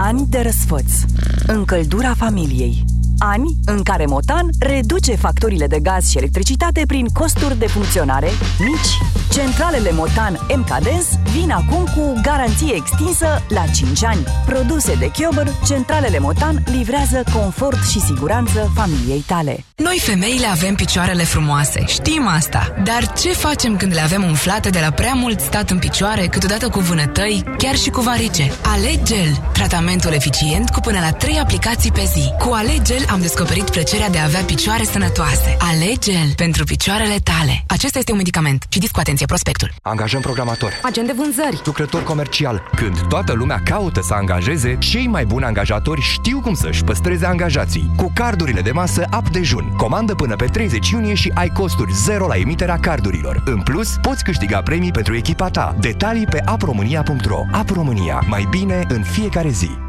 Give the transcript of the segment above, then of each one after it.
Ani de răsfăț. Încăldura familiei. Ani în care Motan reduce facturile de gaz și electricitate prin costuri de funcționare mici. Centralele Motan MKDens vin acum cu garanție extinsă la 5 ani. Produse de Chiober, centralele Motan livrează confort și siguranță familiei tale. Noi femeile avem picioarele frumoase, știm asta. Dar ce facem când le avem umflate de la prea mult stat în picioare, câteodată cu vânătăi, chiar și cu varice? Alegel, tratamentul eficient cu până la 3 aplicații pe zi. Cu Alegel am descoperit plăcerea de a avea picioare sănătoase. Alegel pentru picioarele tale. Acesta este un medicament. Citiți cu atenție prospectul. Angajăm programator. Agent de vânzări. Lucrător comercial. Când toată lumea caută să angajeze, cei mai buni angajatori știu cum să-și păstreze angajații. Cu cardurile de masă Up Dejun. Comandă până pe 30 iunie și ai costuri zero la emiterea cardurilor. În plus, poți câștiga premii pentru echipa ta. Detalii pe apromânia.ro Ap România. Mai bine în fiecare zi.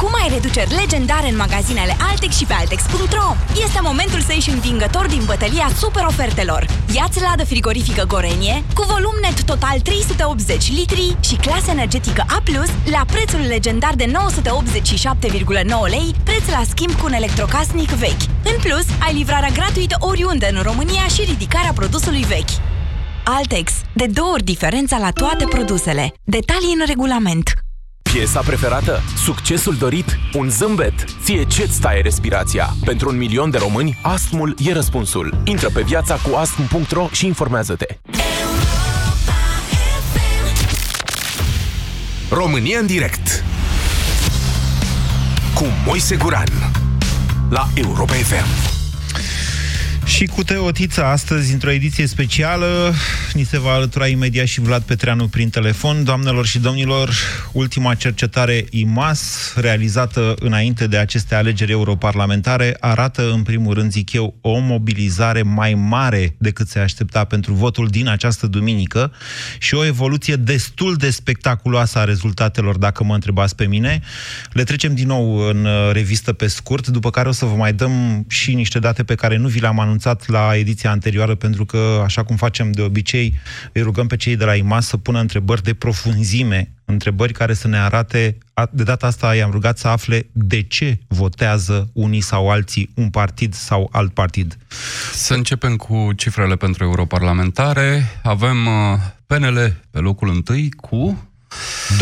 Acum ai reduceri legendare în magazinele Altex și pe Altex.ro. Este momentul să ieși învingător din bătălia super ofertelor. Ia-ți ladă frigorifică Gorenie cu volum net total 380 litri și clasă energetică A+, la prețul legendar de 987,9 lei, preț la schimb cu un electrocasnic vechi. În plus, ai livrarea gratuită oriunde în România și ridicarea produsului vechi. Altex. De două ori diferența la toate produsele. Detalii în regulament. Piesa preferată? Succesul dorit? Un zâmbet? Ție ce-ți taie respirația? Pentru un milion de români, astmul e răspunsul. Intră pe viața cu astm.ro și informează-te. România în direct Cu Moise Guran La Europa FM și cu Teotița astăzi, într-o ediție specială, ni se va alătura imediat și Vlad Petreanu prin telefon. Doamnelor și domnilor, ultima cercetare IMAS, realizată înainte de aceste alegeri europarlamentare, arată, în primul rând, zic eu, o mobilizare mai mare decât se aștepta pentru votul din această duminică și o evoluție destul de spectaculoasă a rezultatelor, dacă mă întrebați pe mine. Le trecem din nou în revistă pe scurt, după care o să vă mai dăm și niște date pe care nu vi le-am anunțat anunțat la ediția anterioară, pentru că, așa cum facem de obicei, îi rugăm pe cei de la IMAS să pună întrebări de profunzime, întrebări care să ne arate, de data asta i-am rugat să afle de ce votează unii sau alții un partid sau alt partid. Să începem cu cifrele pentru europarlamentare. Avem uh, PNL pe locul întâi cu 28,5%.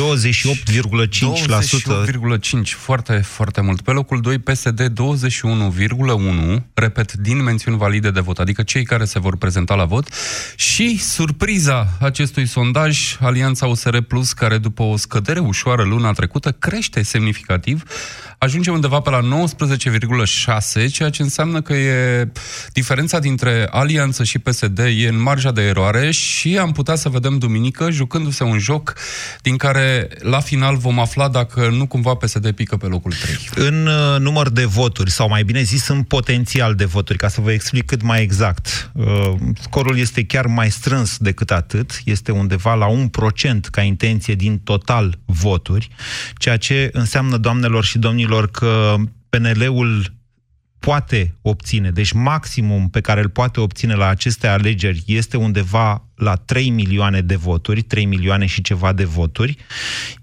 28,5%, foarte, foarte mult. Pe locul 2, PSD 21,1%, repet, din mențiuni valide de vot, adică cei care se vor prezenta la vot. Și surpriza acestui sondaj, Alianța USR Plus, care după o scădere ușoară luna trecută, crește semnificativ, ajunge undeva pe la 19,6, ceea ce înseamnă că e diferența dintre Alianță și PSD e în marja de eroare și am putea să vedem duminică jucându-se un joc din care la final vom afla dacă nu cumva PSD pică pe locul 3. În uh, număr de voturi, sau mai bine zis, în potențial de voturi, ca să vă explic cât mai exact, uh, scorul este chiar mai strâns decât atât, este undeva la un procent ca intenție din total voturi, ceea ce înseamnă, doamnelor și domnilor, că PNL-ul poate obține, deci maximum pe care îl poate obține la aceste alegeri este undeva la 3 milioane de voturi, 3 milioane și ceva de voturi,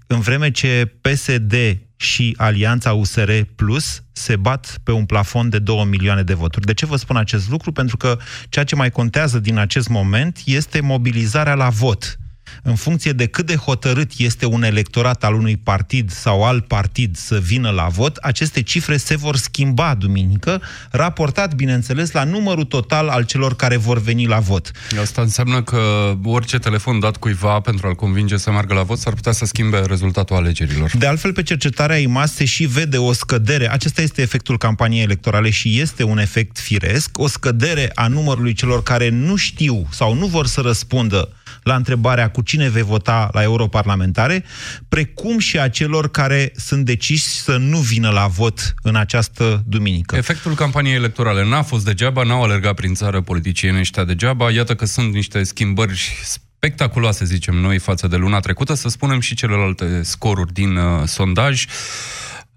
în vreme ce PSD și Alianța USR Plus se bat pe un plafon de 2 milioane de voturi. De ce vă spun acest lucru? Pentru că ceea ce mai contează din acest moment este mobilizarea la vot în funcție de cât de hotărât este un electorat al unui partid sau alt partid să vină la vot, aceste cifre se vor schimba duminică, raportat, bineînțeles, la numărul total al celor care vor veni la vot. Asta înseamnă că orice telefon dat cuiva pentru a-l convinge să meargă la vot s-ar putea să schimbe rezultatul alegerilor. De altfel, pe cercetarea IMAS se și vede o scădere. Acesta este efectul campaniei electorale și este un efect firesc, o scădere a numărului celor care nu știu sau nu vor să răspundă la întrebarea cu cine vei vota la europarlamentare, precum și a celor care sunt deciși să nu vină la vot în această duminică. Efectul campaniei electorale n-a fost degeaba, n-au alergat prin țară politicieni ăștia degeaba, iată că sunt niște schimbări spectaculoase, zicem noi, față de luna trecută, să spunem și celelalte scoruri din uh, sondaj.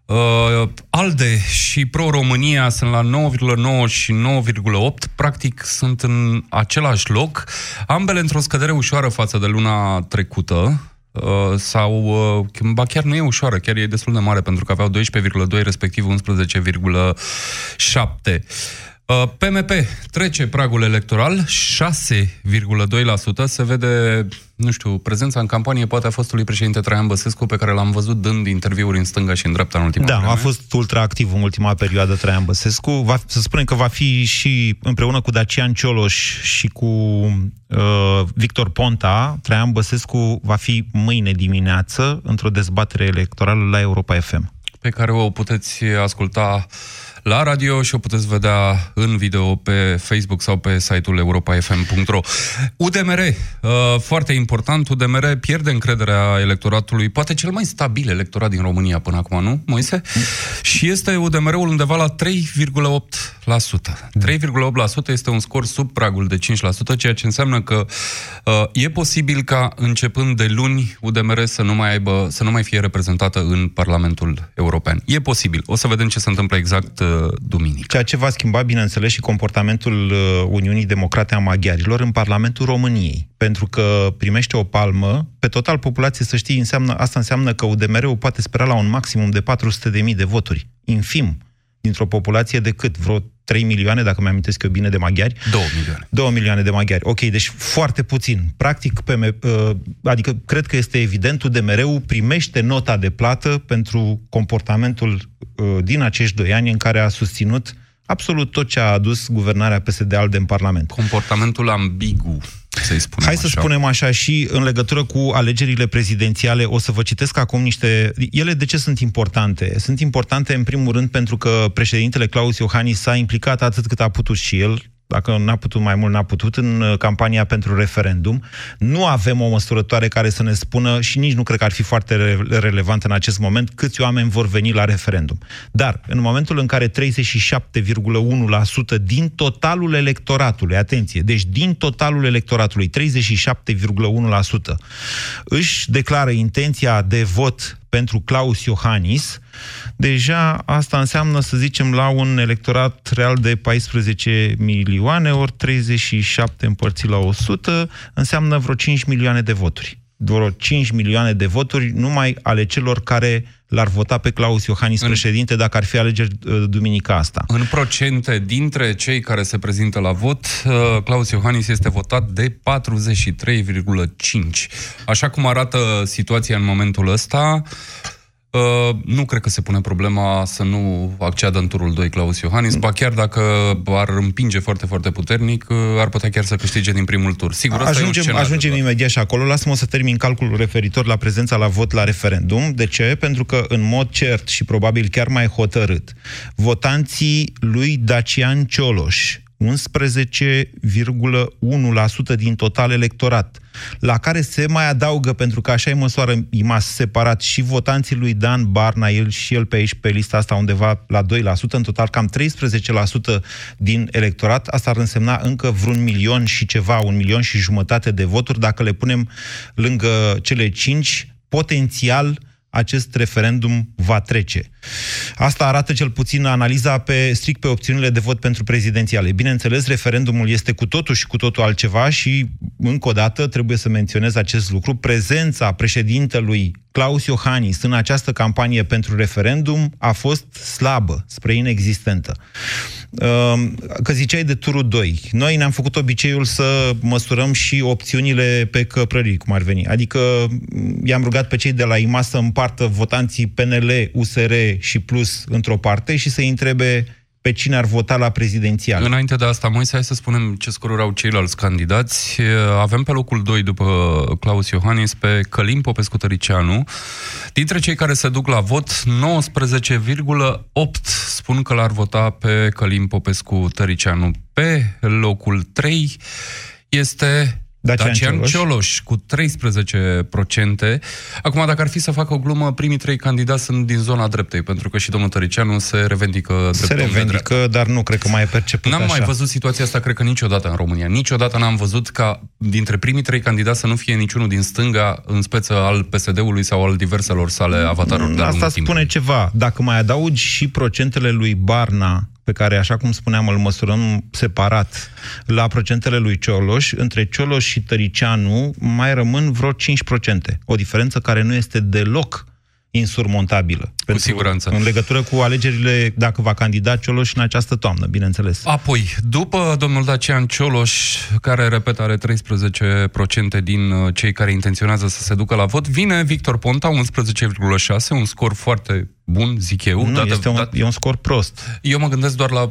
Uh, ALDE și Pro-România sunt la 9,9 și 9,8, practic sunt în același loc, ambele într-o scădere ușoară față de luna trecută. uh, sau, uh, ba chiar nu e ușoară, chiar e destul de mare, pentru că aveau 12,2, respectiv 11,7. PMP uh, trece pragul electoral, 6,2%. Se vede, nu știu, prezența în campanie poate a fostului președinte Traian Băsescu, pe care l-am văzut dând interviuri în stânga și în dreapta în ultima Da, vreme. a fost ultra activ în ultima perioadă Traian Băsescu. Va, să spunem că va fi și împreună cu Dacian Cioloș și cu uh, Victor Ponta, Traian Băsescu va fi mâine dimineață într-o dezbatere electorală la Europa FM. Pe care o puteți asculta la radio și o puteți vedea în video pe Facebook sau pe site-ul europafm.ro. UDMR, uh, foarte important, UDMR pierde încrederea electoratului, poate cel mai stabil electorat din România până acum, nu, Moise? Și este UDMR-ul undeva la 3,8%. 3,8% este un scor sub pragul de 5%, ceea ce înseamnă că uh, e posibil ca începând de luni UDMR să nu mai aibă, să nu mai fie reprezentată în Parlamentul European. E posibil. O să vedem ce se întâmplă exact uh, duminică. Ceea ce va schimba, bineînțeles, și comportamentul uh, Uniunii Democrate a Maghiarilor în Parlamentul României. Pentru că primește o palmă, pe total populație, să știi, înseamnă, asta înseamnă că UDMR-ul poate spera la un maximum de 400.000 de voturi. Infim. Dintr-o populație de cât? Vreo 3 milioane, dacă mi amintesc eu bine, de maghiari? 2 milioane. 2 milioane de maghiari. Ok, deci foarte puțin. Practic, pe, uh, adică cred că este evident, UDMR-ul primește nota de plată pentru comportamentul uh, din acești doi ani în care a susținut absolut tot ce a adus guvernarea PSD-ALDE în Parlament. Comportamentul ambigu, să-i spunem Hai să așa. spunem așa și în legătură cu alegerile prezidențiale, o să vă citesc acum niște... Ele de ce sunt importante? Sunt importante în primul rând pentru că președintele Claus Iohannis s-a implicat atât cât a putut și el, dacă n-a putut mai mult, n-a putut, în uh, campania pentru referendum. Nu avem o măsurătoare care să ne spună, și nici nu cred că ar fi foarte re- relevant în acest moment, câți oameni vor veni la referendum. Dar, în momentul în care 37,1% din totalul electoratului, atenție, deci din totalul electoratului, 37,1% își declară intenția de vot pentru Claus Iohannis, deja asta înseamnă, să zicem, la un electorat real de 14 milioane, ori 37 împărțit la 100, înseamnă vreo 5 milioane de voturi. Vreo 5 milioane de voturi numai ale celor care l-ar vota pe Claus Iohannis În- președinte dacă ar fi alegeri uh, duminica asta. În procente, dintre cei care se prezintă la vot, uh, Claus Iohannis este votat de 43,5. Așa cum arată situația în momentul ăsta, uh, nu cred că se pune problema să nu acceadă în turul 2 Claus Iohannis, ba chiar dacă ar împinge foarte, foarte puternic, uh, ar putea chiar să câștige din primul tur. Sigur, asta e un Ajungem, scenariu, ajungem doar. imediat și acolo. Lasă-mă să termin calculul referitor la prezența la vot la referendum. De ce? Pentru că, în mod cert și probabil chiar mai hotărât, votanții lui Dacian Cioloș, 11,1% din total electorat, la care se mai adaugă, pentru că așa e măsoară IMAS separat, și votanții lui Dan Barna, el și el pe aici, pe lista asta, undeva la 2%, în total cam 13% din electorat. Asta ar însemna încă vreun milion și ceva, un milion și jumătate de voturi, dacă le punem lângă cele 5, potențial acest referendum va trece. Asta arată cel puțin analiza pe strict pe opțiunile de vot pentru prezidențiale. Bineînțeles, referendumul este cu totul și cu totul altceva și, încă o dată, trebuie să menționez acest lucru. Prezența președintelui Claus Iohannis în această campanie pentru referendum a fost slabă, spre inexistentă. Ehm, Că ziceai de turul 2. Noi ne-am făcut obiceiul să măsurăm și opțiunile pe căprării, cum ar veni. Adică m, i-am rugat pe cei de la IMA să împartă votanții PNL, USR și Plus într-o parte și să-i întrebe pe cine ar vota la prezidențial. Înainte de asta, Moise, hai să spunem ce scoruri au ceilalți candidați. Avem pe locul 2 după Claus Iohannis pe Călim Popescu Tăricianu. Dintre cei care se duc la vot, 19,8 spun că l-ar vota pe Călim Popescu Tăricianu. Pe locul 3 este Dacian Dacian, Cioloș. Cioloș cu 13%. Acum, dacă ar fi să fac o glumă, primii trei candidați sunt din zona dreptei, pentru că și domnul Tăricianu se revendică Se drept om de dreapta. revendică, dar nu cred că mai e perceput N-am așa. mai văzut situația asta, cred că niciodată în România. Niciodată n-am văzut ca dintre primii trei candidați să nu fie niciunul din stânga, în speță al PSD-ului sau al diverselor sale avataruri de-a Asta lungul spune timpului. ceva. Dacă mai adaugi și procentele lui Barna, pe care, așa cum spuneam, îl măsurăm separat la procentele lui Cioloș, între Cioloș și Tăricianu mai rămân vreo 5%. O diferență care nu este deloc insurmontabilă. Cu pentru, siguranță. În legătură cu alegerile, dacă va candida Cioloș în această toamnă, bineînțeles. Apoi, după domnul Dacian Cioloș, care, repet, are 13% din uh, cei care intenționează să se ducă la vot, vine Victor Ponta, 11,6, un scor foarte bun, zic eu. Nu, dată, este un, dat... e un scor prost. Eu mă gândesc doar la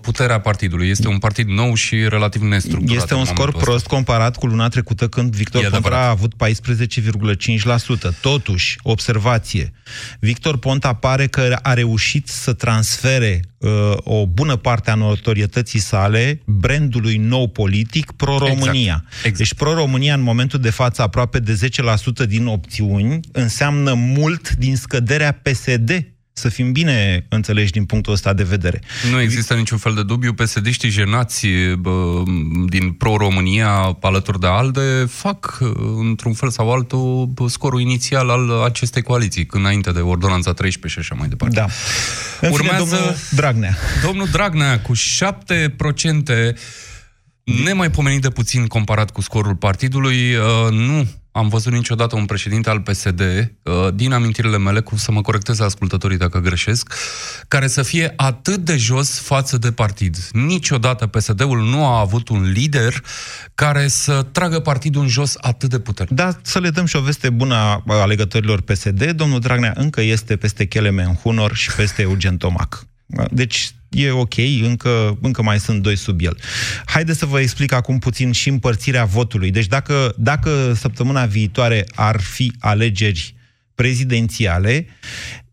puterea partidului. Este un partid nou și relativ nestructurat. Este un scor prost ăsta. comparat cu luna trecută când Victor Ponta a avut 14,5%. Totuși, observație, Victor Ponta pare că a reușit să transfere uh, o bună parte a notorietății sale brandului nou politic pro-România. Exact. Exact. Deci pro-România în momentul de față aproape de 10% din opțiuni înseamnă mult din scăderea PSD să fim bine înțeleși din punctul ăsta de vedere. Nu există niciun fel de dubiu. psd jenați bă, din Pro-România alături de ALDE fac, într-un fel sau altul, scorul inițial al acestei coaliții, înainte de Ordonanța 13 și așa mai departe. Da. În Urmează fine, domnul Dragnea. Domnul Dragnea cu 7% nemaipomenit de puțin comparat cu scorul partidului, uh, nu am văzut niciodată un președinte al PSD, uh, din amintirile mele, cum să mă corecteze ascultătorii dacă greșesc, care să fie atât de jos față de partid. Niciodată PSD-ul nu a avut un lider care să tragă partidul în jos atât de puternic. Da, să le dăm și o veste bună a alegătorilor PSD. Domnul Dragnea încă este peste Chelemen Hunor și peste Eugen Tomac. Deci e ok, încă, încă mai sunt doi sub el. Haideți să vă explic acum puțin și împărțirea votului. Deci dacă, dacă săptămâna viitoare ar fi alegeri prezidențiale,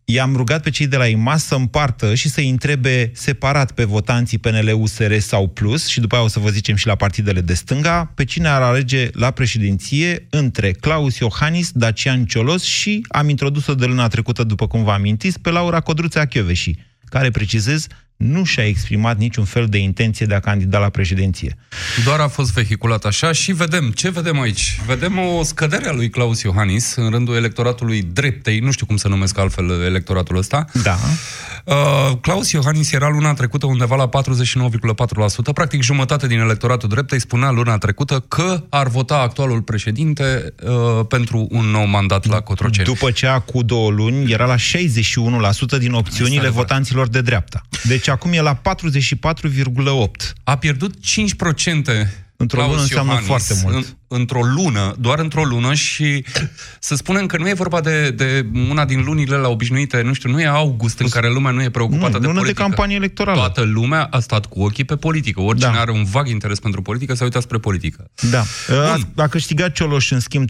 i-am rugat pe cei de la IMAS să împartă și să întrebe separat pe votanții PNL, USR sau Plus și după aia o să vă zicem și la partidele de stânga, pe cine ar alege la președinție între Claus Iohannis, Dacian Ciolos și am introdus-o de luna trecută, după cum vă amintiți, pe Laura Codruța Chioveși care, precizez, nu și-a exprimat niciun fel de intenție de a candida la președinție. Doar a fost vehiculat așa și vedem. Ce vedem aici? Vedem o scădere a lui Claus Iohannis în rândul electoratului dreptei, nu știu cum să numesc altfel electoratul ăsta. Da. Uh, Claus Iohannis era luna trecută undeva la 49,4%, practic jumătate din electoratul dreptei spunea luna trecută că ar vota actualul președinte uh, pentru un nou mandat la Cotroceni. După ce cu două luni era la 61% din opțiunile votanților de dreapta. Deci acum e la 44,8%. A pierdut 5% Într-o lună înseamnă Iohannis, foarte mult. În, într-o lună, doar într-o lună și să spunem că nu e vorba de, de una din lunile la obișnuite, nu știu, nu e august în care lumea nu e preocupată nu, de politică. de campanie electorală. Toată lumea a stat cu ochii pe politică. Oricine da. are un vag interes pentru politică s-a uitat spre politică. Da. A, a câștigat Cioloș în schimb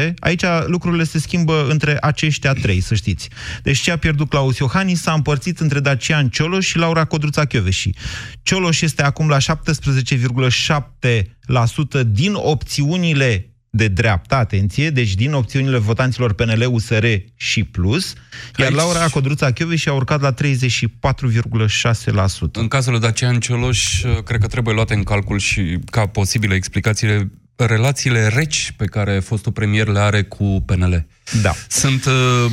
3%. Aici lucrurile se schimbă între aceștia trei, să știți. Deci ce a pierdut Claus Iohannis s-a împărțit între Dacian Cioloș și Laura Codruța Chioveși. Cioloș este acum la 17,7% din opțiunile de dreapta, atenție, deci din opțiunile votanților PNL, USR și Plus, iar Aici... Laura Codruța și a urcat la 34,6%. În cazul lui Dacian Cioloș, cred că trebuie luate în calcul și ca posibile explicațiile relațiile reci pe care fostul premier le are cu PNL. Da. Sunt, uh,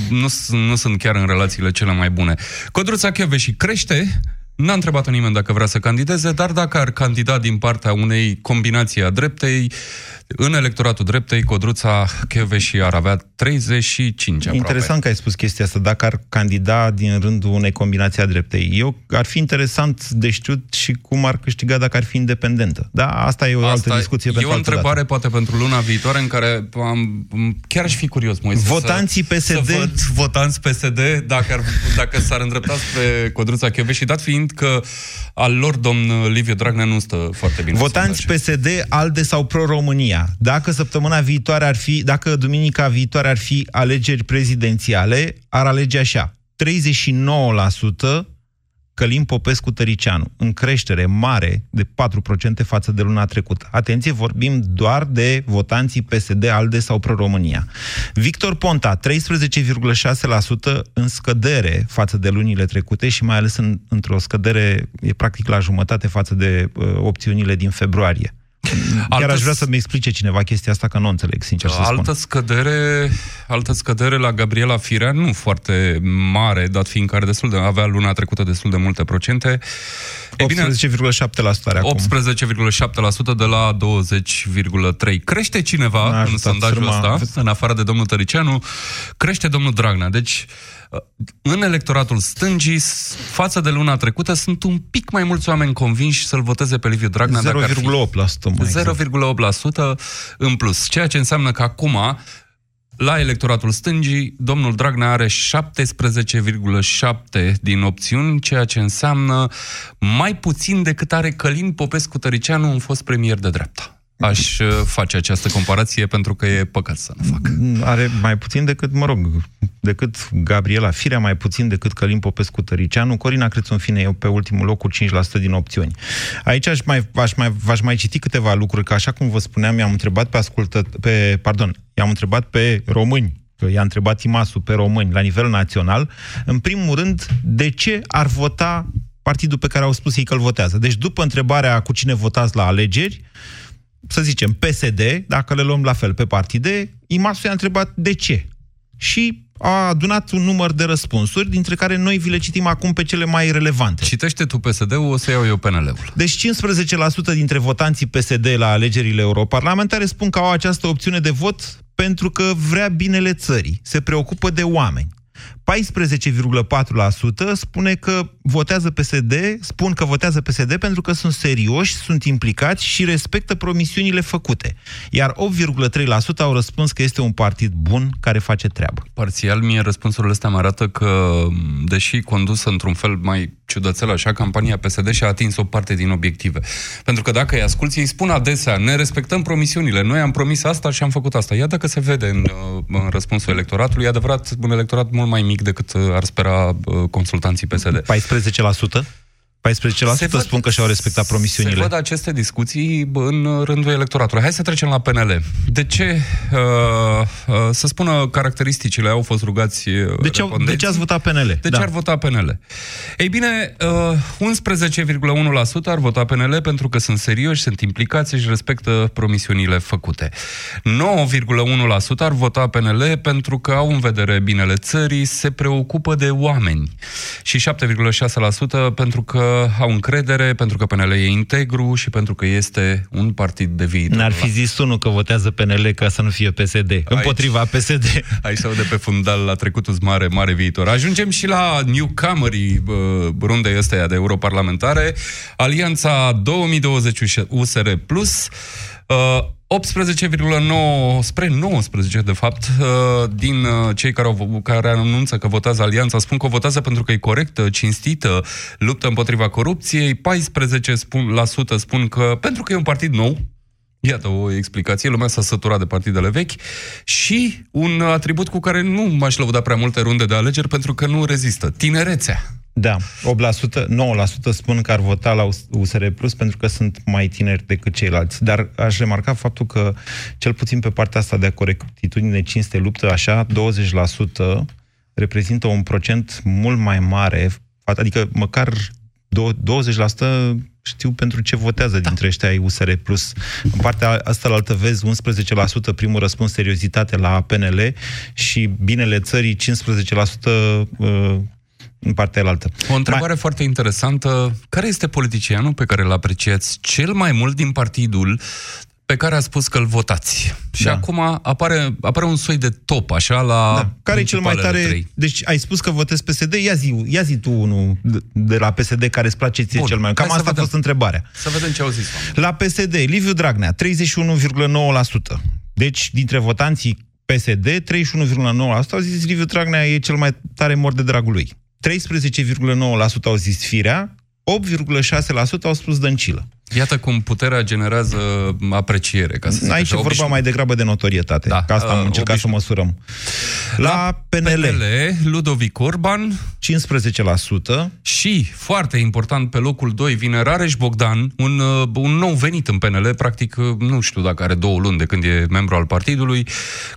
nu, nu sunt chiar în relațiile cele mai bune. Codruța și crește, N-a întrebat-o nimeni dacă vrea să candideze, dar dacă ar candida din partea unei combinații a dreptei, în electoratul dreptei, Codruța și ar avea 35 aproape. Interesant că ai spus chestia asta, dacă ar candida din rândul unei combinații a dreptei. Eu, ar fi interesant de știut și cum ar câștiga dacă ar fi independentă. Da, asta e o asta altă discuție e pentru o întrebare dată. poate pentru luna viitoare în care am, chiar aș fi curios, Moise, Votanții să, PSD... Să văd votanți PSD dacă, ar, dacă s-ar îndrepta spre Codruța și dat fiind că al lor domn Liviu Dragnea nu stă foarte bine. Votanți PSD, ALDE sau Pro-România. Dacă săptămâna viitoare ar fi, dacă duminica viitoare ar fi alegeri prezidențiale, ar alege așa. 39% Călim Popescu Tăricianu, în creștere mare de 4% față de luna trecută. Atenție, vorbim doar de votanții PSD, ALDE sau Pro-România. Victor Ponta, 13,6% în scădere față de lunile trecute și mai ales în, într-o scădere, e practic la jumătate față de uh, opțiunile din februarie. Chiar Altă aș vrea să-mi explice cineva chestia asta, că nu o înțeleg, sincer să spun. Altă scădere, altă scădere la Gabriela Firea, nu foarte mare, dat fiind că are destul de, avea luna trecută destul de multe procente. E bine, 18,7% are acum. 18,7% de la 20,3%. Crește cineva N-a în ajutat sondajul sârma. ăsta, în afară de domnul Tăricianu, crește domnul Dragnea. Deci, în electoratul stângii, s- față de luna trecută, sunt un pic mai mulți oameni convinși să-l voteze pe Liviu Dragnea. dacă ar fi. 0,8% mai exact. 0,8% în plus. Ceea ce înseamnă că acum, la electoratul stângii, domnul Dragnea are 17,7 din opțiuni, ceea ce înseamnă mai puțin decât are Călin Popescu Tăricianu, un fost premier de dreapta. Aș uh, face această comparație pentru că e păcat să nu fac. Are mai puțin decât, mă rog, decât Gabriela Firea, mai puțin decât Călim Popescu Tăricianu, Corina Crețu, în fine, e pe ultimul loc cu 5% din opțiuni. Aici aș mai, aș mai, v-aș mai citi câteva lucruri, că așa cum vă spuneam, i-am întrebat pe ascultă, pe, pardon, i-am întrebat pe români, că i-a întrebat Imasu pe români la nivel național, în primul rând, de ce ar vota partidul pe care au spus ei că îl votează. Deci, după întrebarea cu cine votați la alegeri, să zicem, PSD, dacă le luăm la fel pe partide, Imasu i-a întrebat de ce. Și a adunat un număr de răspunsuri, dintre care noi vi le citim acum pe cele mai relevante. Citește tu PSD-ul, o să iau eu PNL-ul. Deci 15% dintre votanții PSD la alegerile europarlamentare spun că au această opțiune de vot pentru că vrea binele țării, se preocupă de oameni. 14,4% spune că votează PSD, spun că votează PSD pentru că sunt serioși, sunt implicați și respectă promisiunile făcute. Iar 8,3% au răspuns că este un partid bun care face treabă. Parțial, mie răspunsurile astea mă arată că, deși condusă într-un fel mai ciudățel așa, campania PSD și-a atins o parte din obiective. Pentru că dacă îi asculți, ei spun adesea, ne respectăm promisiunile, noi am promis asta și am făcut asta. Iată că se vede în, uh, în răspunsul electoratului, e adevărat un electorat mult mai mic decât uh, ar spera uh, consultanții PSD. 14%? 14% văd- spun că și-au respectat promisiunile. Se văd aceste discuții bă, în rândul electoratului. Hai să trecem la PNL. De ce, uh, uh, să spună caracteristicile, au fost rugați uh, De ce, au- de respondenții? ce ați votat PNL? De ce ar vota PNL? Ei bine, uh, 11,1% ar vota PNL pentru că sunt serioși, sunt implicați și respectă promisiunile făcute. 9,1% ar vota PNL pentru că au în vedere binele țării, se preocupă de oameni. Și 7,6% pentru că au încredere, pentru că PNL e integru și pentru că este un partid de viitor. N-ar fi zis unul că votează PNL ca să nu fie PSD. Aici. Împotriva PSD. Aici se aude pe fundal la trecutul mare, mare viitor. Ajungem și la newcomerii uh, rundei ăsteia de europarlamentare. Alianța 2020 USR Plus. Uh, 18,9 spre 19, de fapt, uh, din uh, cei care, au, care anunță că votează Alianța spun că o votează pentru că e corectă, cinstită, luptă împotriva corupției, 14% spun, la sută spun că pentru că e un partid nou, Iată o explicație, lumea s-a săturat de partidele vechi și un atribut cu care nu m-aș lăuda prea multe runde de alegeri pentru că nu rezistă. Tinerețea. Da, 8%, 9% spun că ar vota la USR Plus pentru că sunt mai tineri decât ceilalți. Dar aș remarca faptul că, cel puțin pe partea asta de corectitudine, cinste, luptă, așa, 20% reprezintă un procent mult mai mare, adică măcar 20% știu pentru ce votează dintre ăștia ai USR+. Plus. În partea asta la altă vezi 11% primul răspuns seriozitate la PNL și binele țării 15% uh, în partea altă. O întrebare mai... foarte interesantă. Care este politicianul pe care îl apreciați cel mai mult din partidul pe care a spus că îl votați. Și da. acum apare, apare un soi de top, așa, la da. Care e cel mai tare? Trei. Deci ai spus că votezi PSD, ia zi, ia zi tu unul de la PSD care îți place ție Bun. cel mai mult. Cam Hai asta a fost întrebarea. Să vedem ce au zis. La PSD, Liviu Dragnea, 31,9%. Deci, dintre votanții PSD, 31,9% au zis Liviu Dragnea e cel mai tare mor de dragul lui. 13,9% au zis Firea, 8,6% au spus Dăncilă. Iată cum puterea generează apreciere. Ca să Aici e vorba obișnu... mai degrabă de notorietate, da. că asta am încercat obișnu... să măsurăm. La, La PNL. PNL, Ludovic Orban 15%. Și, foarte important, pe locul 2 vine Rareș Bogdan, un, uh, un nou venit în PNL, practic, uh, nu știu dacă are două luni de când e membru al partidului,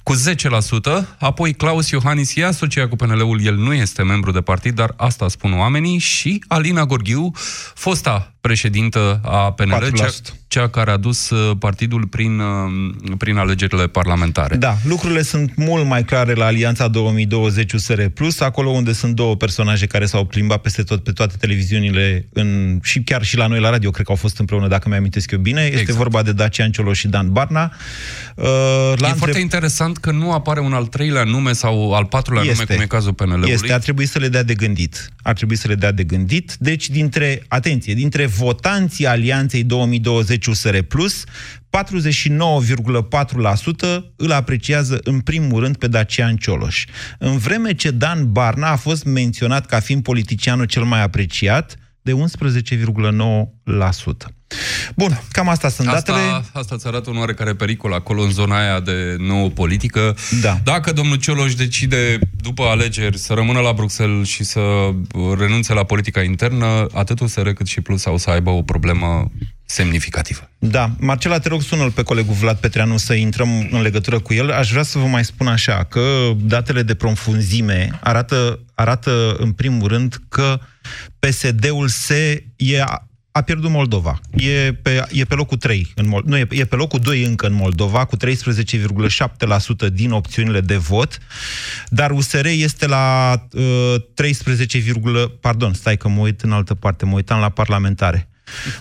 cu 10%. Apoi Claus Iohannis e asociat cu PNL-ul, el nu este membru de partid, dar asta spun oamenii. Și Alina Gorghiu, fosta președintă a PNL, cea, cea care a dus uh, partidul prin, uh, prin alegerile parlamentare. Da, lucrurile sunt mult mai clare la Alianța 2020 USR Plus, acolo unde sunt două personaje care s-au plimbat peste tot, pe toate televiziunile în, și chiar și la noi la radio, cred că au fost împreună, dacă mi-amintesc eu bine. Este exact. vorba de Dacian Ciolo și Dan Barna. Uh, la e între... foarte interesant că nu apare un al treilea nume sau al patrulea este, nume, cum e cazul PNL-ului. Este, ar trebui să le dea de gândit. Ar trebui să le dea de gândit. Deci, dintre, atenție, dintre votanții Alianței 2020 USR Plus, 49,4% îl apreciază în primul rând pe Dacian Cioloș. În vreme ce Dan Barna a fost menționat ca fiind politicianul cel mai apreciat, de 11,9%. Bun, cam asta sunt asta, datele. Asta îți arată un oarecare pericol acolo în zona aia de nouă politică. Da. Dacă domnul Cioloș decide după alegeri să rămână la Bruxelles și să renunțe la politica internă, atât USR cât și Plus au să aibă o problemă semnificativă. Da. Marcela, te rog, sună pe colegul Vlad Petreanu să intrăm în legătură cu el. Aș vrea să vă mai spun așa, că datele de profunzime arată, arată în primul rând că PSD-ul se e a pierdut Moldova. E pe, e pe locul 3, în Mol- nu, e, e pe locul 2 încă în Moldova, cu 13,7% din opțiunile de vot, dar USR este la uh, 13, pardon, stai că mă uit în altă parte, mă uitam la parlamentare.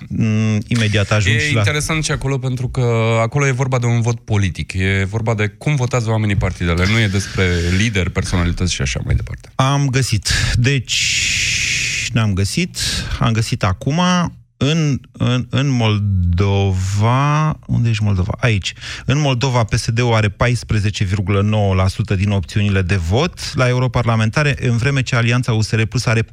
Mm, imediat ajung E și la... interesant și acolo pentru că acolo e vorba de un vot politic. E vorba de cum votează oamenii partidele. Nu e despre lider, personalități și așa mai departe. Am găsit. Deci, n-am găsit. Am găsit acum în, în, în Moldova... Unde ești Moldova? Aici. În Moldova, PSD-ul are 14,9% din opțiunile de vot la europarlamentare, în vreme ce Alianța USR Plus are 14%.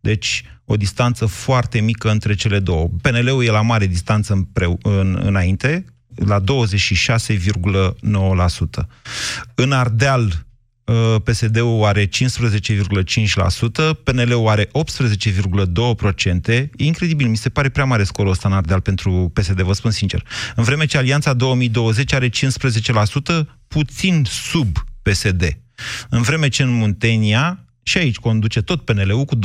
Deci, o distanță foarte mică între cele două. PNL-ul e la mare distanță împreu, în, înainte, la 26,9%. În Ardeal, uh, PSD-ul are 15,5%, PNL-ul are 18,2%. E incredibil, mi se pare prea mare scorul ăsta în Ardeal pentru PSD, vă spun sincer. În vreme ce Alianța 2020 are 15%, puțin sub PSD. În vreme ce în Muntenia și aici conduce tot PNL-ul cu 21,5%,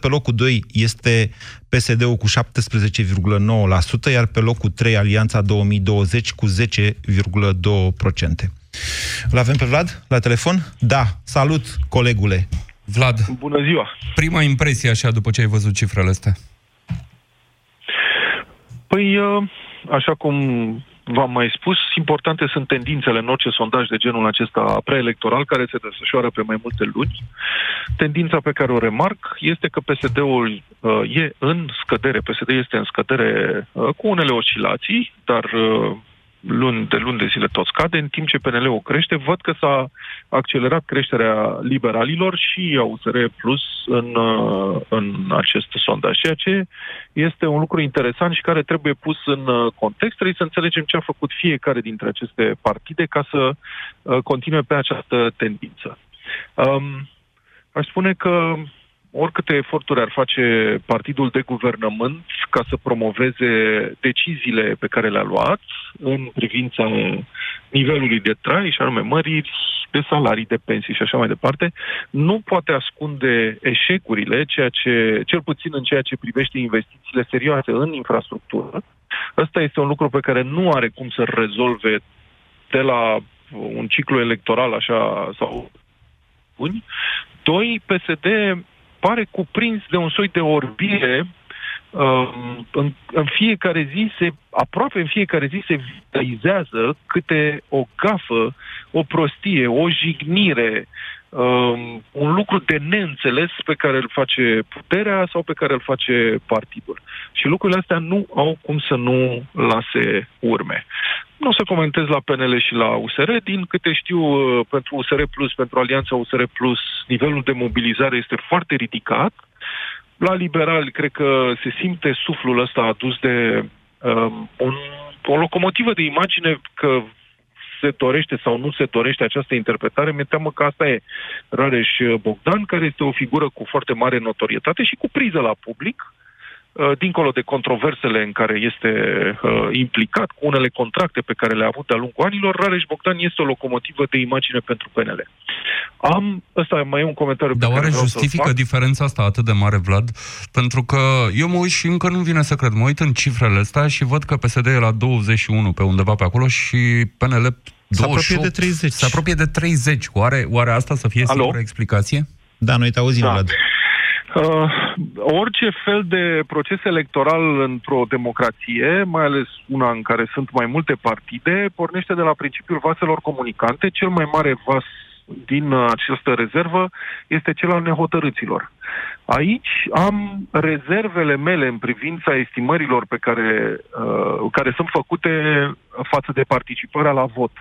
pe locul 2 este PSD-ul cu 17,9%, iar pe locul 3 Alianța 2020 cu 10,2%. Îl avem pe Vlad la telefon? Da. Salut, colegule. Vlad. Bună ziua. Prima impresie așa după ce ai văzut cifrele astea. Păi, uh, așa cum v-am mai spus, importante sunt tendințele în orice sondaj de genul acesta preelectoral care se desfășoară pe mai multe luni. Tendința pe care o remarc este că PSD-ul uh, e în scădere, PSD este în scădere uh, cu unele oscilații, dar uh, luni de luni de zile tot scade, în timp ce PNL-ul crește, văd că s-a accelerat creșterea liberalilor și a USR Plus în, uh, în acest sondaj, ceea ce este un lucru interesant și care trebuie pus în uh, context. Trebuie să înțelegem ce a făcut fiecare dintre aceste partide ca să uh, continue pe această tendință. Um, aș spune că oricâte eforturi ar face partidul de guvernământ ca să promoveze deciziile pe care le-a luat în privința nivelului de trai, și anume măriri de salarii, de pensii și așa mai departe, nu poate ascunde eșecurile, ceea ce, cel puțin în ceea ce privește investițiile serioase în infrastructură. Ăsta este un lucru pe care nu are cum să rezolve de la un ciclu electoral așa sau buni. Doi, PSD pare cuprins de un soi de orbire um, în, în fiecare zi se, aproape în fiecare zi se vitalizează câte o gafă, o prostie, o jignire, um, un lucru de neînțeles pe care îl face puterea sau pe care îl face partidul. Și lucrurile astea nu au cum să nu lase urme. Nu o să comentez la PNL și la USR. Din câte știu, uh, pentru USR Plus, pentru Alianța USR Plus, nivelul de mobilizare este foarte ridicat. La liberali, cred că se simte suflul ăsta adus de um, un, o locomotivă de imagine că se dorește sau nu se dorește această interpretare, mi-e teamă că asta e Rareș Bogdan, care este o figură cu foarte mare notorietate și cu priză la public, uh, dincolo de controversele în care este uh, implicat, cu unele contracte pe care le-a avut de-a lungul anilor, Rareș Bogdan este o locomotivă de imagine pentru PNL. Am, ăsta mai e un comentariu Dar pe care oare vreau să-l justifică fac. diferența asta atât de mare, Vlad? Pentru că eu mă uit și încă nu vine să cred. Mă uit în cifrele astea și văd că PSD e la 21 pe undeva pe acolo și PNL 28. Se apropie de 30. Se apropie de 30. Oare, oare asta să fie Alo? singura explicație? Da, noi te auzim, Da. Vlad. Uh, orice fel de proces electoral într-o democrație, mai ales una în care sunt mai multe partide, pornește de la principiul vaselor comunicante. Cel mai mare vas din uh, această rezervă este cel al nehotărâților. Aici am rezervele mele în privința estimărilor pe care, uh, care sunt făcute față de participarea la vot.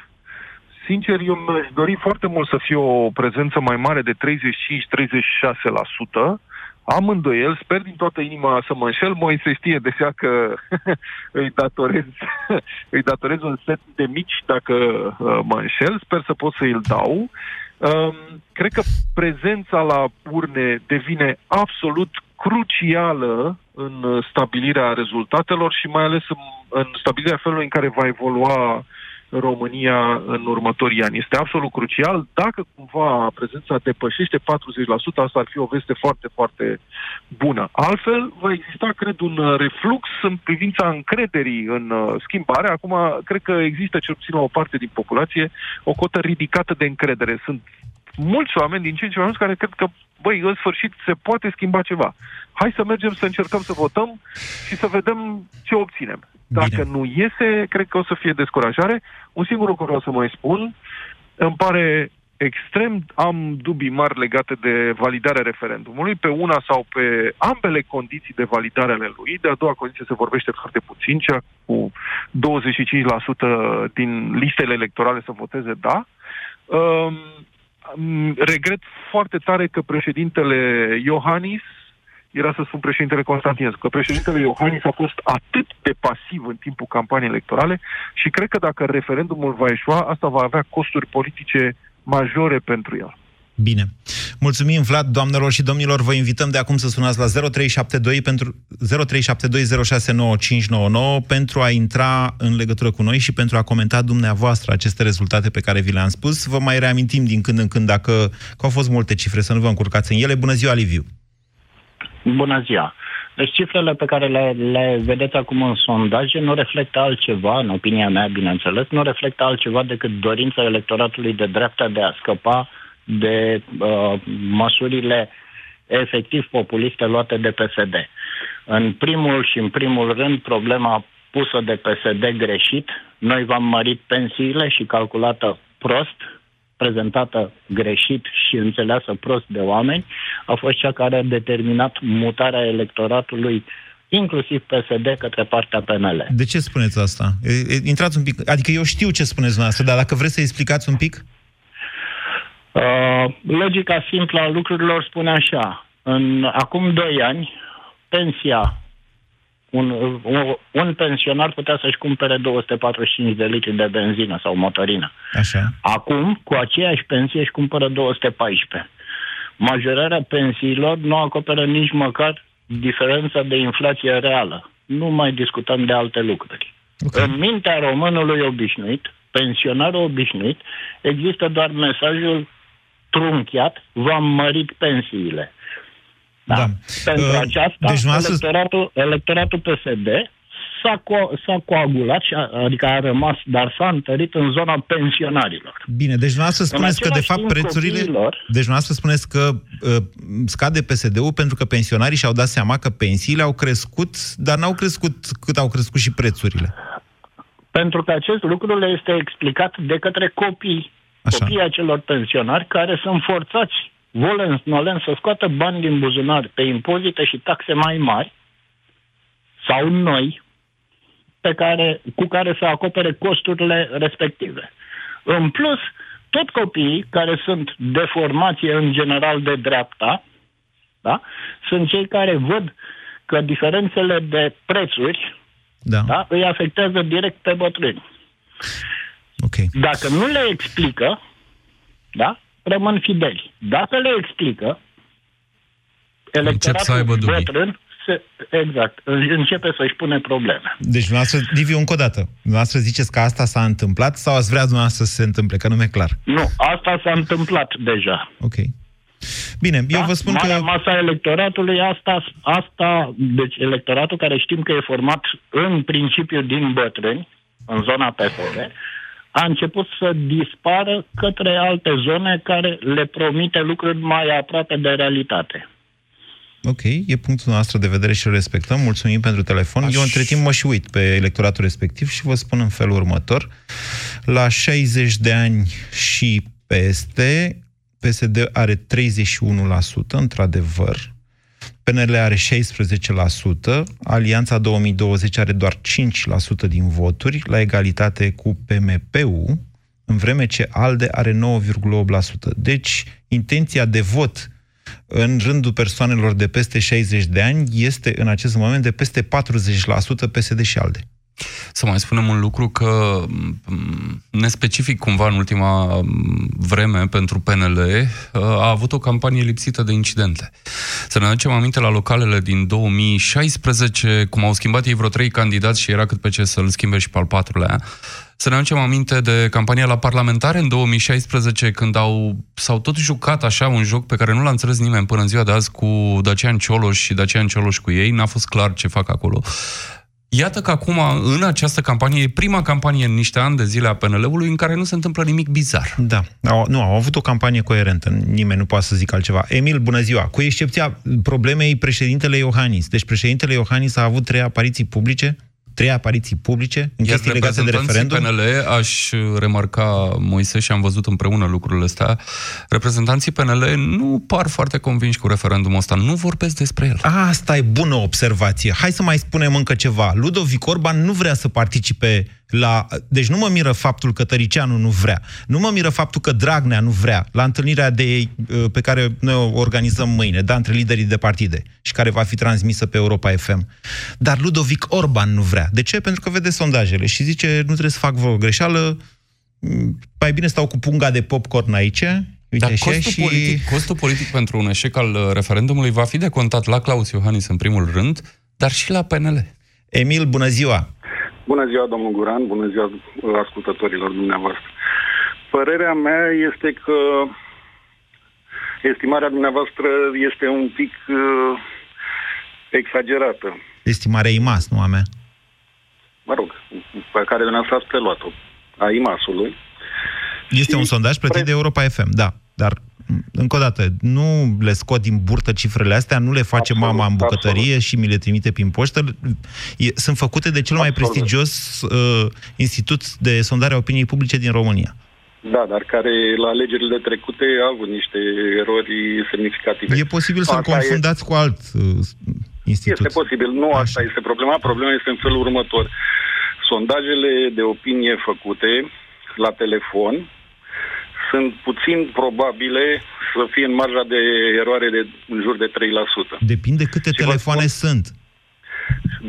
Sincer, eu mi-aș dori foarte mult să fie o prezență mai mare de 35-36%. Am îndoiel, sper din toată inima să mă înșel. Moise știe deja că îi datorez, îi datorez un set de mici dacă uh, mă înșel. Sper să pot să îl dau. Um, cred că prezența la urne devine absolut crucială în uh, stabilirea rezultatelor și mai ales în, în stabilirea felului în care va evolua România în următorii ani. Este absolut crucial. Dacă cumva prezența depășește 40%, asta ar fi o veste foarte, foarte bună. Altfel, va exista, cred, un uh, reflux în privința încrederii în uh, schimbare. Acum, cred că există, cel puțin la o parte din populație, o cotă ridicată de încredere. Sunt mulți oameni din ce în ce mai mulți care cred că, băi, în sfârșit se poate schimba ceva. Hai să mergem să încercăm să votăm și să vedem ce obținem. Dacă Bine. nu iese, cred că o să fie descurajare. Un singur lucru vreau să mai spun. Îmi pare extrem, am dubii mari legate de validarea referendumului, pe una sau pe ambele condiții de validare ale lui. De a doua condiție se vorbește foarte puțin, cea cu 25% din listele electorale să voteze da. Um, m, regret foarte tare că președintele Iohannis, era să spun președintele Constantinescu, că președintele Iohannis a fost atât de pasiv în timpul campaniei electorale și cred că dacă referendumul va eșua, asta va avea costuri politice majore pentru el. Bine. Mulțumim, Vlad, doamnelor și domnilor. Vă invităm de acum să sunați la 0372 pentru 0372069599 pentru a intra în legătură cu noi și pentru a comenta dumneavoastră aceste rezultate pe care vi le-am spus. Vă mai reamintim din când în când dacă că au fost multe cifre, să nu vă încurcați în ele. Bună ziua, Liviu! Bună ziua! Deci cifrele pe care le, le vedeți acum în sondaje nu reflectă altceva, în opinia mea, bineînțeles, nu reflectă altceva decât dorința electoratului de dreapta de a scăpa de uh, măsurile efectiv populiste luate de PSD. În primul și în primul rând, problema pusă de PSD greșit, noi v-am mărit pensiile și calculată prost, prezentată greșit și înțeleasă prost de oameni, a fost cea care a determinat mutarea electoratului inclusiv PSD către partea PNL. De ce spuneți asta? E, e, Intrați un pic. Adică eu știu ce spuneți dumneavoastră, dar dacă vreți să explicați un pic? Uh, logica simplă a lucrurilor spune așa. În, acum doi ani, pensia, un, un, un pensionar putea să-și cumpere 245 de litri de benzină sau motorină. Așa. Acum, cu aceeași pensie, își cumpără 214. Majorarea pensiilor nu acoperă nici măcar diferența de inflație reală. Nu mai discutăm de alte lucruri. Ok. În mintea românului obișnuit, pensionarul obișnuit, există doar mesajul trunchiat, v-am mărit pensiile. Da. Da. Pentru Uh, aceasta, deci dumneavoastră- electoratul, electoratul PSD s-a, co- s-a coagulat, și a, adică a rămas, dar s-a întărit în zona pensionarilor. Bine, deci dumneavoastră spuneți că, de același fapt, timp, prețurile... copiilor- Deci dumneavoastră spuneți că uh, scade PSD-ul pentru că pensionarii și-au dat seama că pensiile au crescut, dar n-au crescut cât au crescut și prețurile. Pentru că acest lucru le este explicat de către copii, Așa. copiii acelor pensionari care sunt forțați volens nolens să scoată bani din buzunar pe impozite și taxe mai mari sau noi pe care, cu care să acopere costurile respective. În plus, tot copiii care sunt de formație în general de dreapta, da, sunt cei care văd că diferențele de prețuri Da. da? îi afectează direct pe bătrâni. Okay. Dacă nu le explică, da, rămân fideli. Dacă le explică, electoratul să aibă dubii. bătrân se, exact, începe să-și pune probleme. Deci, dumneavoastră, Liviu, încă o dată, dumneavoastră ziceți că asta s-a întâmplat sau ați vrea dumneavoastră să se întâmple, că nu mi-e clar. Nu, asta s-a întâmplat deja. Ok. Bine, eu Da? vă spun Marea că... masa electoratului, asta, asta, deci electoratul care știm că e format în principiu din bătrâni, în zona PSD, a început să dispară către alte zone care le promite lucruri mai aproape de realitate. Ok, e punctul nostru de vedere și îl respectăm. Mulțumim pentru telefon. Eu între timp mă și uit pe electoratul respectiv și vă spun în felul următor. La 60 de ani și peste, PSD are 31%, într-adevăr. PNL are 16%, Alianța 2020 are doar 5% din voturi, la egalitate cu PMP-ul, în vreme ce ALDE are 9,8%. Deci, intenția de vot în rândul persoanelor de peste 60 de ani este în acest moment de peste 40% PSD și ALDE. Să mai spunem un lucru că m, nespecific cumva în ultima m, vreme pentru PNL a avut o campanie lipsită de incidente. Să ne aducem aminte la localele din 2016, cum au schimbat ei vreo trei candidați și era cât pe ce să-l schimbe și pe al patrulea. Să ne aducem aminte de campania la parlamentare în 2016, când au, s-au tot jucat așa un joc pe care nu l-a înțeles nimeni până în ziua de azi cu Dacian Cioloș și Dacian Cioloș cu ei. N-a fost clar ce fac acolo. Iată că acum, în această campanie, e prima campanie în niște ani de zile a PNL-ului în care nu se întâmplă nimic bizar. Da, au, nu, au avut o campanie coerentă, nimeni nu poate să zică altceva. Emil, bună ziua! Cu excepția problemei președintele Iohannis. Deci președintele Iohannis a avut trei apariții publice, trei apariții publice în Iar chestii legate de reprezentanții referendum. PNL, aș remarca, Moise, și am văzut împreună lucrurile astea, reprezentanții PNL nu par foarte convinși cu referendumul ăsta, nu vorbesc despre el. Asta e bună observație. Hai să mai spunem încă ceva. Ludovic Orban nu vrea să participe la... Deci nu mă miră faptul că Tăricianu nu vrea. Nu mă miră faptul că Dragnea nu vrea la întâlnirea de, pe care noi o organizăm mâine, da, între liderii de partide și care va fi transmisă pe Europa FM. Dar Ludovic Orban nu vrea. De ce? Pentru că vede sondajele și zice nu trebuie să fac vreo greșeală, mai bine stau cu punga de popcorn aici, Uite Dar așa, costul, și... politic, costul politic pentru un eșec al uh, referendumului va fi de contat la Claus Iohannis în primul rând, dar și la PNL. Emil, bună ziua! Bună ziua, domnul Guran, bună ziua ascultătorilor dumneavoastră. Părerea mea este că estimarea dumneavoastră este un pic uh, exagerată. Estimarea IMAS, nu a mea. Mă rog, pe care dumneavoastră ați preluat-o, a IMAS-ului. Este un sondaj plătit de Europa FM, da. Dar, încă o dată, nu le scot din burtă cifrele astea, nu le face Absolut, mama în bucătărie absolut. și mi le trimite prin poștă. E, sunt făcute de cel mai Absolut. prestigios uh, institut de sondare a opiniei publice din România. Da, dar care la alegerile trecute a avut niște erori semnificative. E posibil să-l Asta confundați cu alt uh, institut. Este posibil. Nu Așa. asta este problema. Problema este în felul următor. Sondajele de opinie făcute la telefon sunt puțin probabile să fie în marja de eroare de în jur de 3%. Depinde câte Și vă telefoane sunt.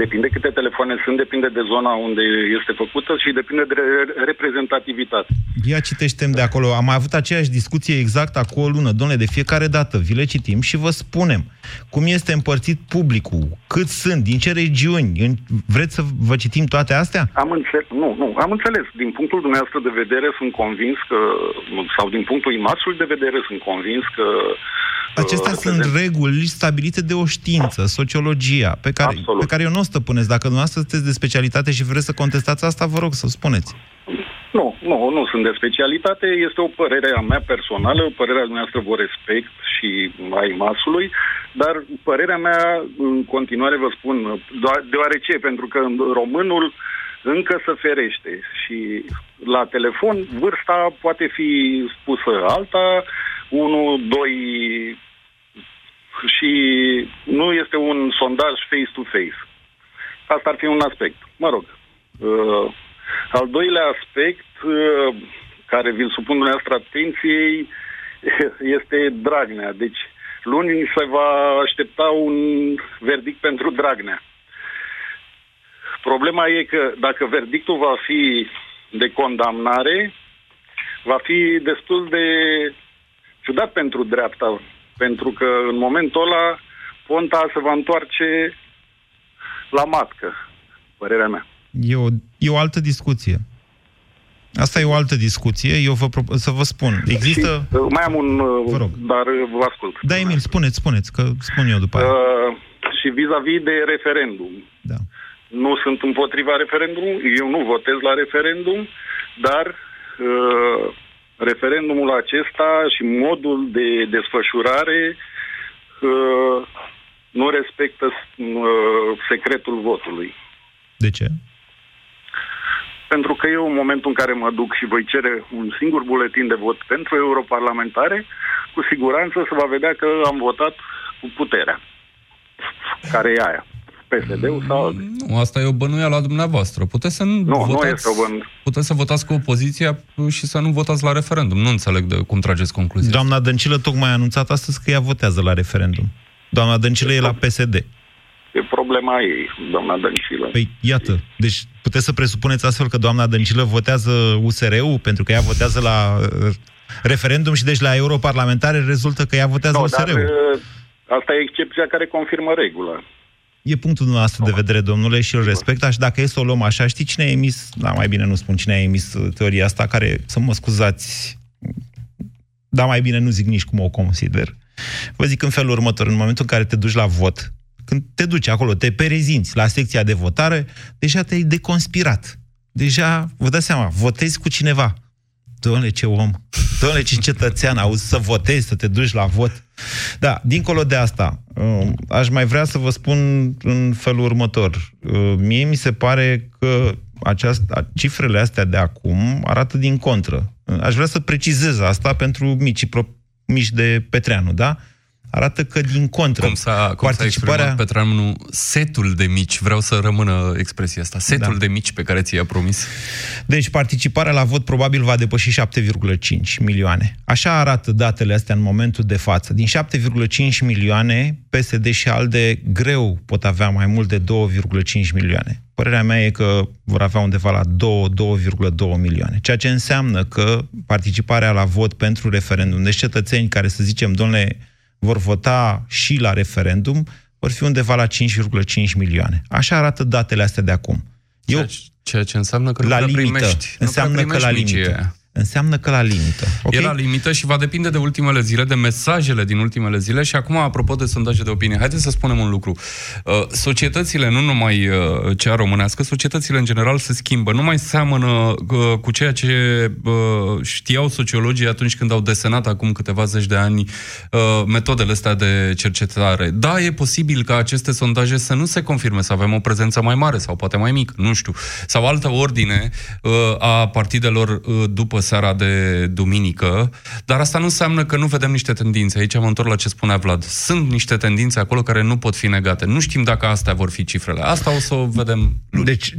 Depinde câte telefoane sunt, depinde de zona unde este făcută și depinde de re- reprezentativitate. Ia citește de acolo. Am mai avut aceeași discuție exact acum o lună. Domnule, de fiecare dată vi le citim și vă spunem cum este împărțit publicul, cât sunt, din ce regiuni. În... Vreți să vă citim toate astea? Am înțeles, nu, nu, am înțeles. Din punctul dumneavoastră de vedere sunt convins că, sau din punctul imasului de vedere sunt convins că Acestea uh, sunt reprezent- reguli stabilite de o știință, sociologia, pe care, Absolut. pe care eu nu o stăpânesc. Dacă dumneavoastră sunteți de specialitate și vreți să contestați asta, vă rog să spuneți. Nu, nu, nu sunt de specialitate, este o părere a mea personală, părerea dumneavoastră vă respect și a masului, dar părerea mea, în continuare vă spun, doa- deoarece, pentru că românul încă se ferește și la telefon vârsta poate fi spusă alta, 1, 2 și nu este un sondaj face-to-face. Asta ar fi un aspect. Mă rog, uh, al doilea aspect uh, care vi-l supun dumneavoastră atenției este Dragnea. Deci luni se va aștepta un verdict pentru Dragnea. Problema e că dacă verdictul va fi de condamnare va fi destul de ciudat pentru dreapta, pentru că în momentul ăla Ponta se va întoarce la matcă, părerea mea. E o, e o altă discuție. Asta e o altă discuție. Eu vă propun să vă spun. Există... Și, uh, mai am un... Vă rog. Dar uh, vă ascult. Da, Emil, spuneți, spuneți, că spun eu după aia. Uh, și vis-a-vis de referendum. Da. Nu sunt împotriva referendumului, eu nu votez la referendum, dar uh, referendumul acesta și modul de desfășurare uh, nu respectă uh, secretul votului. De ce? Pentru că eu, în momentul în care mă duc și voi cere un singur buletin de vot pentru europarlamentare, cu siguranță se va vedea că am votat cu puterea. Care e aia? PSD-ul sau altul? Nu, asta e o bănuială la dumneavoastră. Puteți să nu, Nu, votați, nu este o bănuială. Puteți să votați cu opoziția și să nu votați la referendum. Nu înțeleg de cum trageți concluzia. Doamna Dăncilă tocmai a anunțat astăzi că ea votează la referendum. Doamna Dăncilă e la PSD. E problema ei, doamna Dăncilă. Păi, iată. Deci puteți să presupuneți astfel că doamna Dăncilă votează USR-ul pentru că ea votează la uh, referendum și deci la europarlamentare rezultă că ea votează Nu, dar USR-ul. uh, asta e excepția care confirmă regula. E punctul dumneavoastră de vedere, domnule, și îl respect. Și dacă e să o luăm așa, știi cine a emis, da, mai bine nu spun cine a emis uh, teoria asta, care, să mă scuzați, da, mai bine nu zic nici cum o consider. Vă zic în felul următor, în momentul în care te duci la vot, când te duci acolo, te perezinți la secția de votare, deja te-ai deconspirat. Deja, vă dați seama, votezi cu cineva. Doamne, ce om! Doamne, ce cetățean, auzi, să votezi, să te duci la vot. Da, dincolo de asta, uh, aș mai vrea să vă spun în felul următor. Uh, Mie mi se pare că aceasta, cifrele astea de acum arată din contră. Uh, Aș vrea să precizez asta pentru micii pro, mici de Petreanu, da? Arată că din contră. Cum s-a, cum s-a exprimat Petreanu, setul de mici, vreau să rămână expresia asta, setul Da. de mici pe care ți-a promis. Deci participarea la vot probabil va depăși 7,5 milioane. Așa arată datele astea în momentul de față. Din 7,5 milioane, PSD și ALDE greu pot avea mai mult de 2,5 milioane. Părerea mea e că vor avea undeva la 2-2,2 milioane. Ceea ce înseamnă că participarea la vot pentru referendum, deci cetățeni care, să zicem, domnule, vor vota și la referendum, vor fi undeva la 5,5 milioane. Așa arată datele astea de acum. Eu, Ceea, ceea ce înseamnă că nu la prea limită. primești. nu Înseamnă prea că primești la micii limită. ăia. Înseamnă că la limită. Okay? Ok? E la limită și va depinde de ultimele zile, de mesajele din ultimele zile și acum, apropo de sondaje de opinie, haideți să spunem un lucru. Uh, Societățile, nu numai uh, cea românească, societățile în general se schimbă. Nu mai seamănă uh, cu ceea ce uh, știau sociologii atunci când au desenat acum câteva zeci de ani uh, metodele astea de cercetare. Da, e posibil ca aceste sondaje să nu se confirme, să avem o prezență mai mare sau poate mai mică, nu știu. Sau altă ordine uh, a partidelor uh, după seara de duminică, dar asta nu înseamnă că nu vedem niște tendințe. Aici mă întorc la ce spunea Vlad. Sunt niște tendințe acolo care nu pot fi negate. Nu știm dacă astea vor fi cifrele. Asta o să o vedem Deci,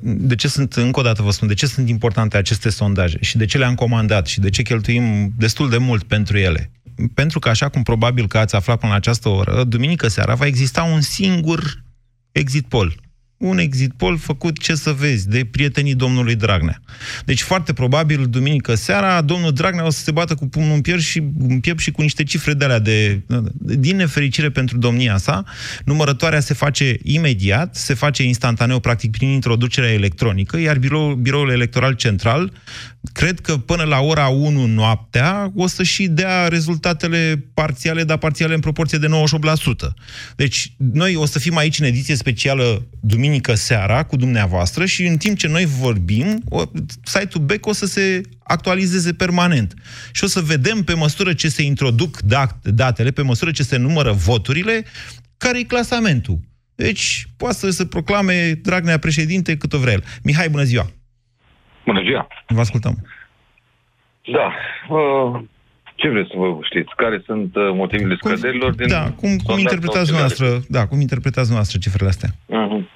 de ce sunt, încă o dată vă spun, de ce sunt importante aceste sondaje și de ce le-am comandat și de ce cheltuim destul de mult pentru ele? Pentru că, așa cum probabil că ați aflat până la această oră, duminică seara va exista un singur exit poll. Un exit poll făcut, ce să vezi, de prietenii domnului Dragnea. Deci, foarte probabil, duminică seara, domnul Dragnea o să se bată cu pumnul în piept și, în piept și cu niște cifre de alea de... Din nefericire pentru domnia sa, numărătoarea se face imediat, se face instantaneu, practic, prin introducerea electronică, iar biroul, biroul electoral central, cred că până la ora 1 noaptea, o să și dea rezultatele parțiale, dar parțiale în proporție de 98%. Deci, noi o să fim aici în ediție specială duminică seara cu dumneavoastră și în timp ce noi vorbim, o, site-ul BEC o să se actualizeze permanent. Și o să vedem pe măsură ce se introduc dat- datele, pe măsură ce se numără voturile, care e clasamentul. Deci, poate să se proclame Dragnea președinte cât o vrea el. Mihai, bună ziua! Bună ziua! Vă ascultăm. Da. Uh, ce vreți să vă știți? Care sunt uh, motivele scăderilor din Da, cum, cum sondaj interpretați sau noastră, da, cum interpretați noastră cifrele astea? Mhm.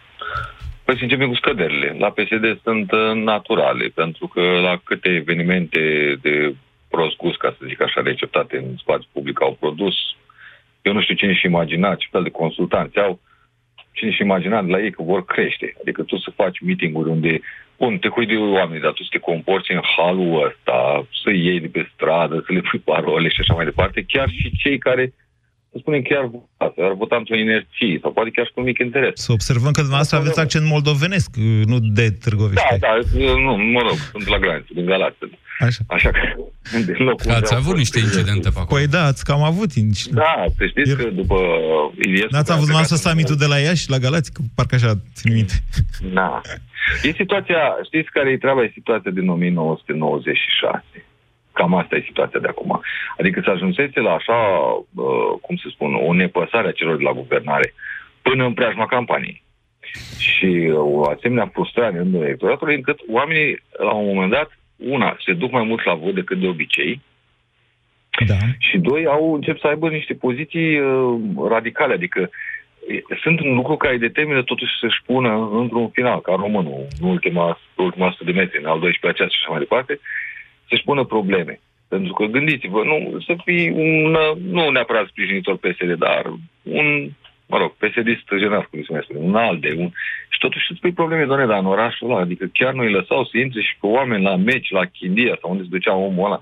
Păi să începem cu scăderile. La PSD sunt uh, naturale, pentru că la câte evenimente de prost gust, ca să zic așa, receptate în spațiu public au produs, eu nu știu cine și imagina ce fel de consultanți au, cine și imagina de la ei că vor crește. Adică tu să faci meeting-uri unde, bun, te cuidi de oameni, dar tu să te comporți în halul ăsta, să iei de pe stradă, să le pui parole și așa mai departe, chiar și cei care să spunem chiar votat, ar vota într-o inerție sau poate chiar și cu un mic interes. Să observăm că dumneavoastră aveți accent moldovenesc, nu de Târgoviște. Da, da, nu, mă rog, sunt la graniță, din Galați. Așa. Așa că, de locul Ați avut niște incidente pe acolo. Păi da, ați cam avut. Da, să știți că după Iliescu... N-ați avut dumneavoastră summitul de la Iași, la Galați? Că parcă așa țin minte. Da. E situația, știți care e treaba? E situația din 1996. Cam asta e situația de acum. Adică să ajunsese la așa, uh, cum se spun, o nepăsare a celor de la guvernare până în preajma campaniei. Și o asemenea frustrare în rândul electoratului, încât oamenii, la un moment dat, una, se duc mai mult la vot decât de obicei, da. și doi, au încep să aibă niște poziții uh, radicale, adică e, sunt un lucru care îi determină totuși să-și pună într-un final, ca românul, în ultima, ultima 100 de metri, în al 12 ceas și așa mai departe, să-și pună probleme. Pentru că gândiți-vă, nu, să fii un, nu neapărat sprijinitor PSD, dar un mă rog, PSD-ist general, cum se mai spune, un alt de un... Și totuși îți pui probleme, doamne, dar în orașul ăla, adică chiar nu îi lăsau să intre și cu oameni la meci, la Chindia sau unde se ducea omul ăla.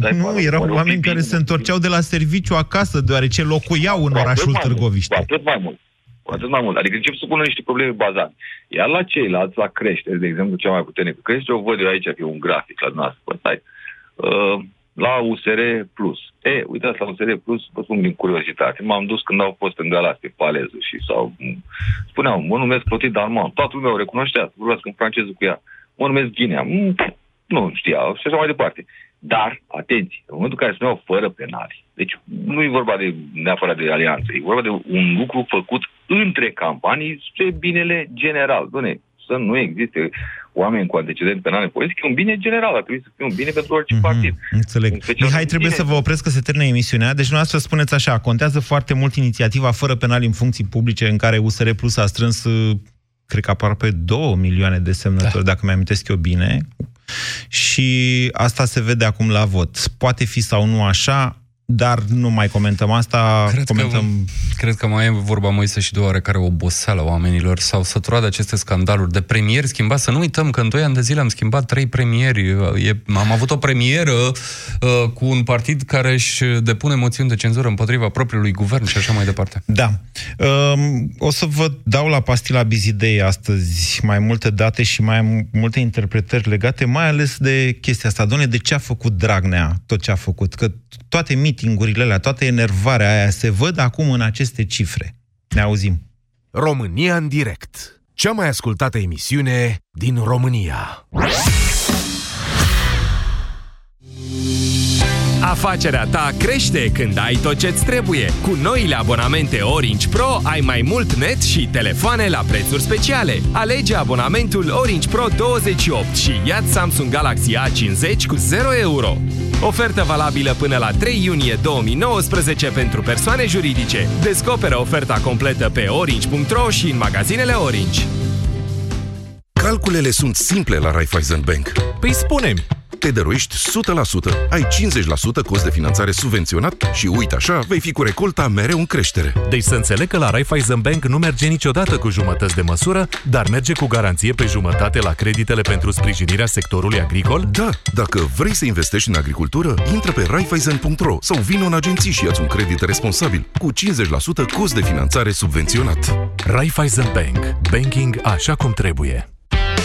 Păi, nu, erau mă oameni care se întorceau de la serviciu acasă, deoarece locuiau în orașul Târgoviște. Cu atât mai mult. Cu atât mai mult. Adică încep să pună niște probleme bazate. Iar la ceilalți, la creștere, de exemplu, cea mai puternică creștere, o văd eu aici, că e un grafic la dumneavoastră, păi, uh, la USR Plus. E, uitați, la USR Plus, vă spun din curiozitate, m-am dus când au fost în Galați pe Paleză și sau spuneau, mă numesc Clotilde Darman, toată lumea o recunoștea, vorbesc în franceză cu ea, mă numesc Ghinea, nu știau și așa mai departe. Dar, atenție, în momentul în care spuneau fără penali, deci nu e vorba de neapărat de alianță, e vorba de un lucru făcut între campanii spre binele general. Doamne, să nu existe oameni cu antecedent penal politic, e un bine general, ar trebui să fie un bine pentru orice mm-hmm, partid. Înțeleg. Mihai, trebuie bine. să vă opresc că se termină emisiunea. Deci dumneavoastră spuneți așa, contează foarte mult inițiativa fără penal în funcții publice în care USR Plus a strâns cred că aproape 2 milioane de semnători, da. dacă mi amintesc eu bine. Și asta se vede acum la vot. Poate fi sau nu așa, dar nu mai comentăm asta. Cred, comentăm... Că, cred că mai e vorba, Moise, și de oarecare oboseală a oamenilor. S-au săturat de aceste scandaluri de premieri schimbați. Să nu uităm că în 2 ani de zile am schimbat trei premieri. E, am avut o premieră uh, cu un partid care își depune moțiuni de cenzură împotriva propriului guvern și așa mai departe. Da. Um, o să vă dau la pastila Bizidei astăzi mai multe date și mai multe interpretări legate, mai ales de chestia asta. Doamne, de ce a făcut Dragnea tot ce a făcut? Că toate mitingurile alea, toată enervarea aia se văd acum în aceste cifre. Ne auzim. România în direct. Cea mai ascultată emisiune din România. Afacerea ta crește când ai tot ce-ți trebuie. Cu noile abonamente Orange Pro ai mai mult net și telefoane la prețuri speciale. Alege abonamentul Orange Pro 28 și ia Samsung Galaxy A50 cu 0 euro. Ofertă valabilă până la 3 iunie 2019 pentru persoane juridice. Descoperă oferta completă pe orange.ro și în magazinele Orange. Calculele sunt simple la Raiffeisen Bank. Păi spune-mi! Te dăruiești 100%, ai 50% cost de finanțare subvenționat și uite așa, vei fi cu recolta mereu în creștere. Deci să înțeleg că la Raiffeisen Bank nu merge niciodată cu jumătăți de măsură, dar merge cu garanție pe jumătate la creditele pentru sprijinirea sectorului agricol? Da, dacă vrei să investești în agricultură, intră pe raiffeisen.ro sau vină în agenții și ia un credit responsabil cu 50% cost de finanțare subvenționat. Raiffeisen Bank. Banking așa cum trebuie.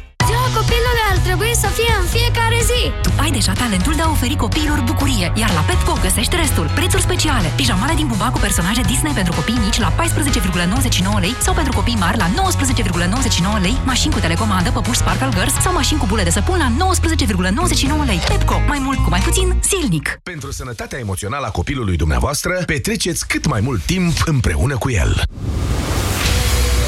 ar trebui să fie în fiecare zi. Tu ai deja talentul de a oferi copiilor bucurie, iar la Petco găsești restul. Prețuri speciale. Pijamale din buba cu personaje Disney pentru copii mici la 14,99 lei sau pentru copii mari la 19,99 lei, mașini cu telecomandă, păpuși Sparkle Girls sau mașini cu bule de săpun la 19,99 lei. Pepco. Mai mult cu mai puțin, zilnic. Pentru sănătatea emoțională a copilului dumneavoastră, petreceți cât mai mult timp împreună cu el.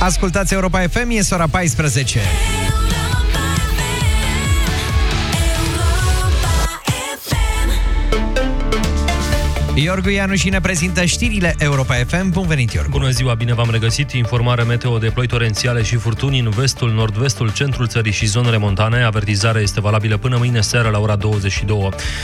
Ascultați Europa FM, e ora 14. Iorgu Ianuși ne prezintă știrile Europa FM. Bun venit, Iorgu! Bună ziua, bine v-am regăsit. Informare meteo de ploi torențiale și furtuni în vestul, nord-vestul, centrul țării și zonele montane. Avertizarea este valabilă până mâine seară la ora 22.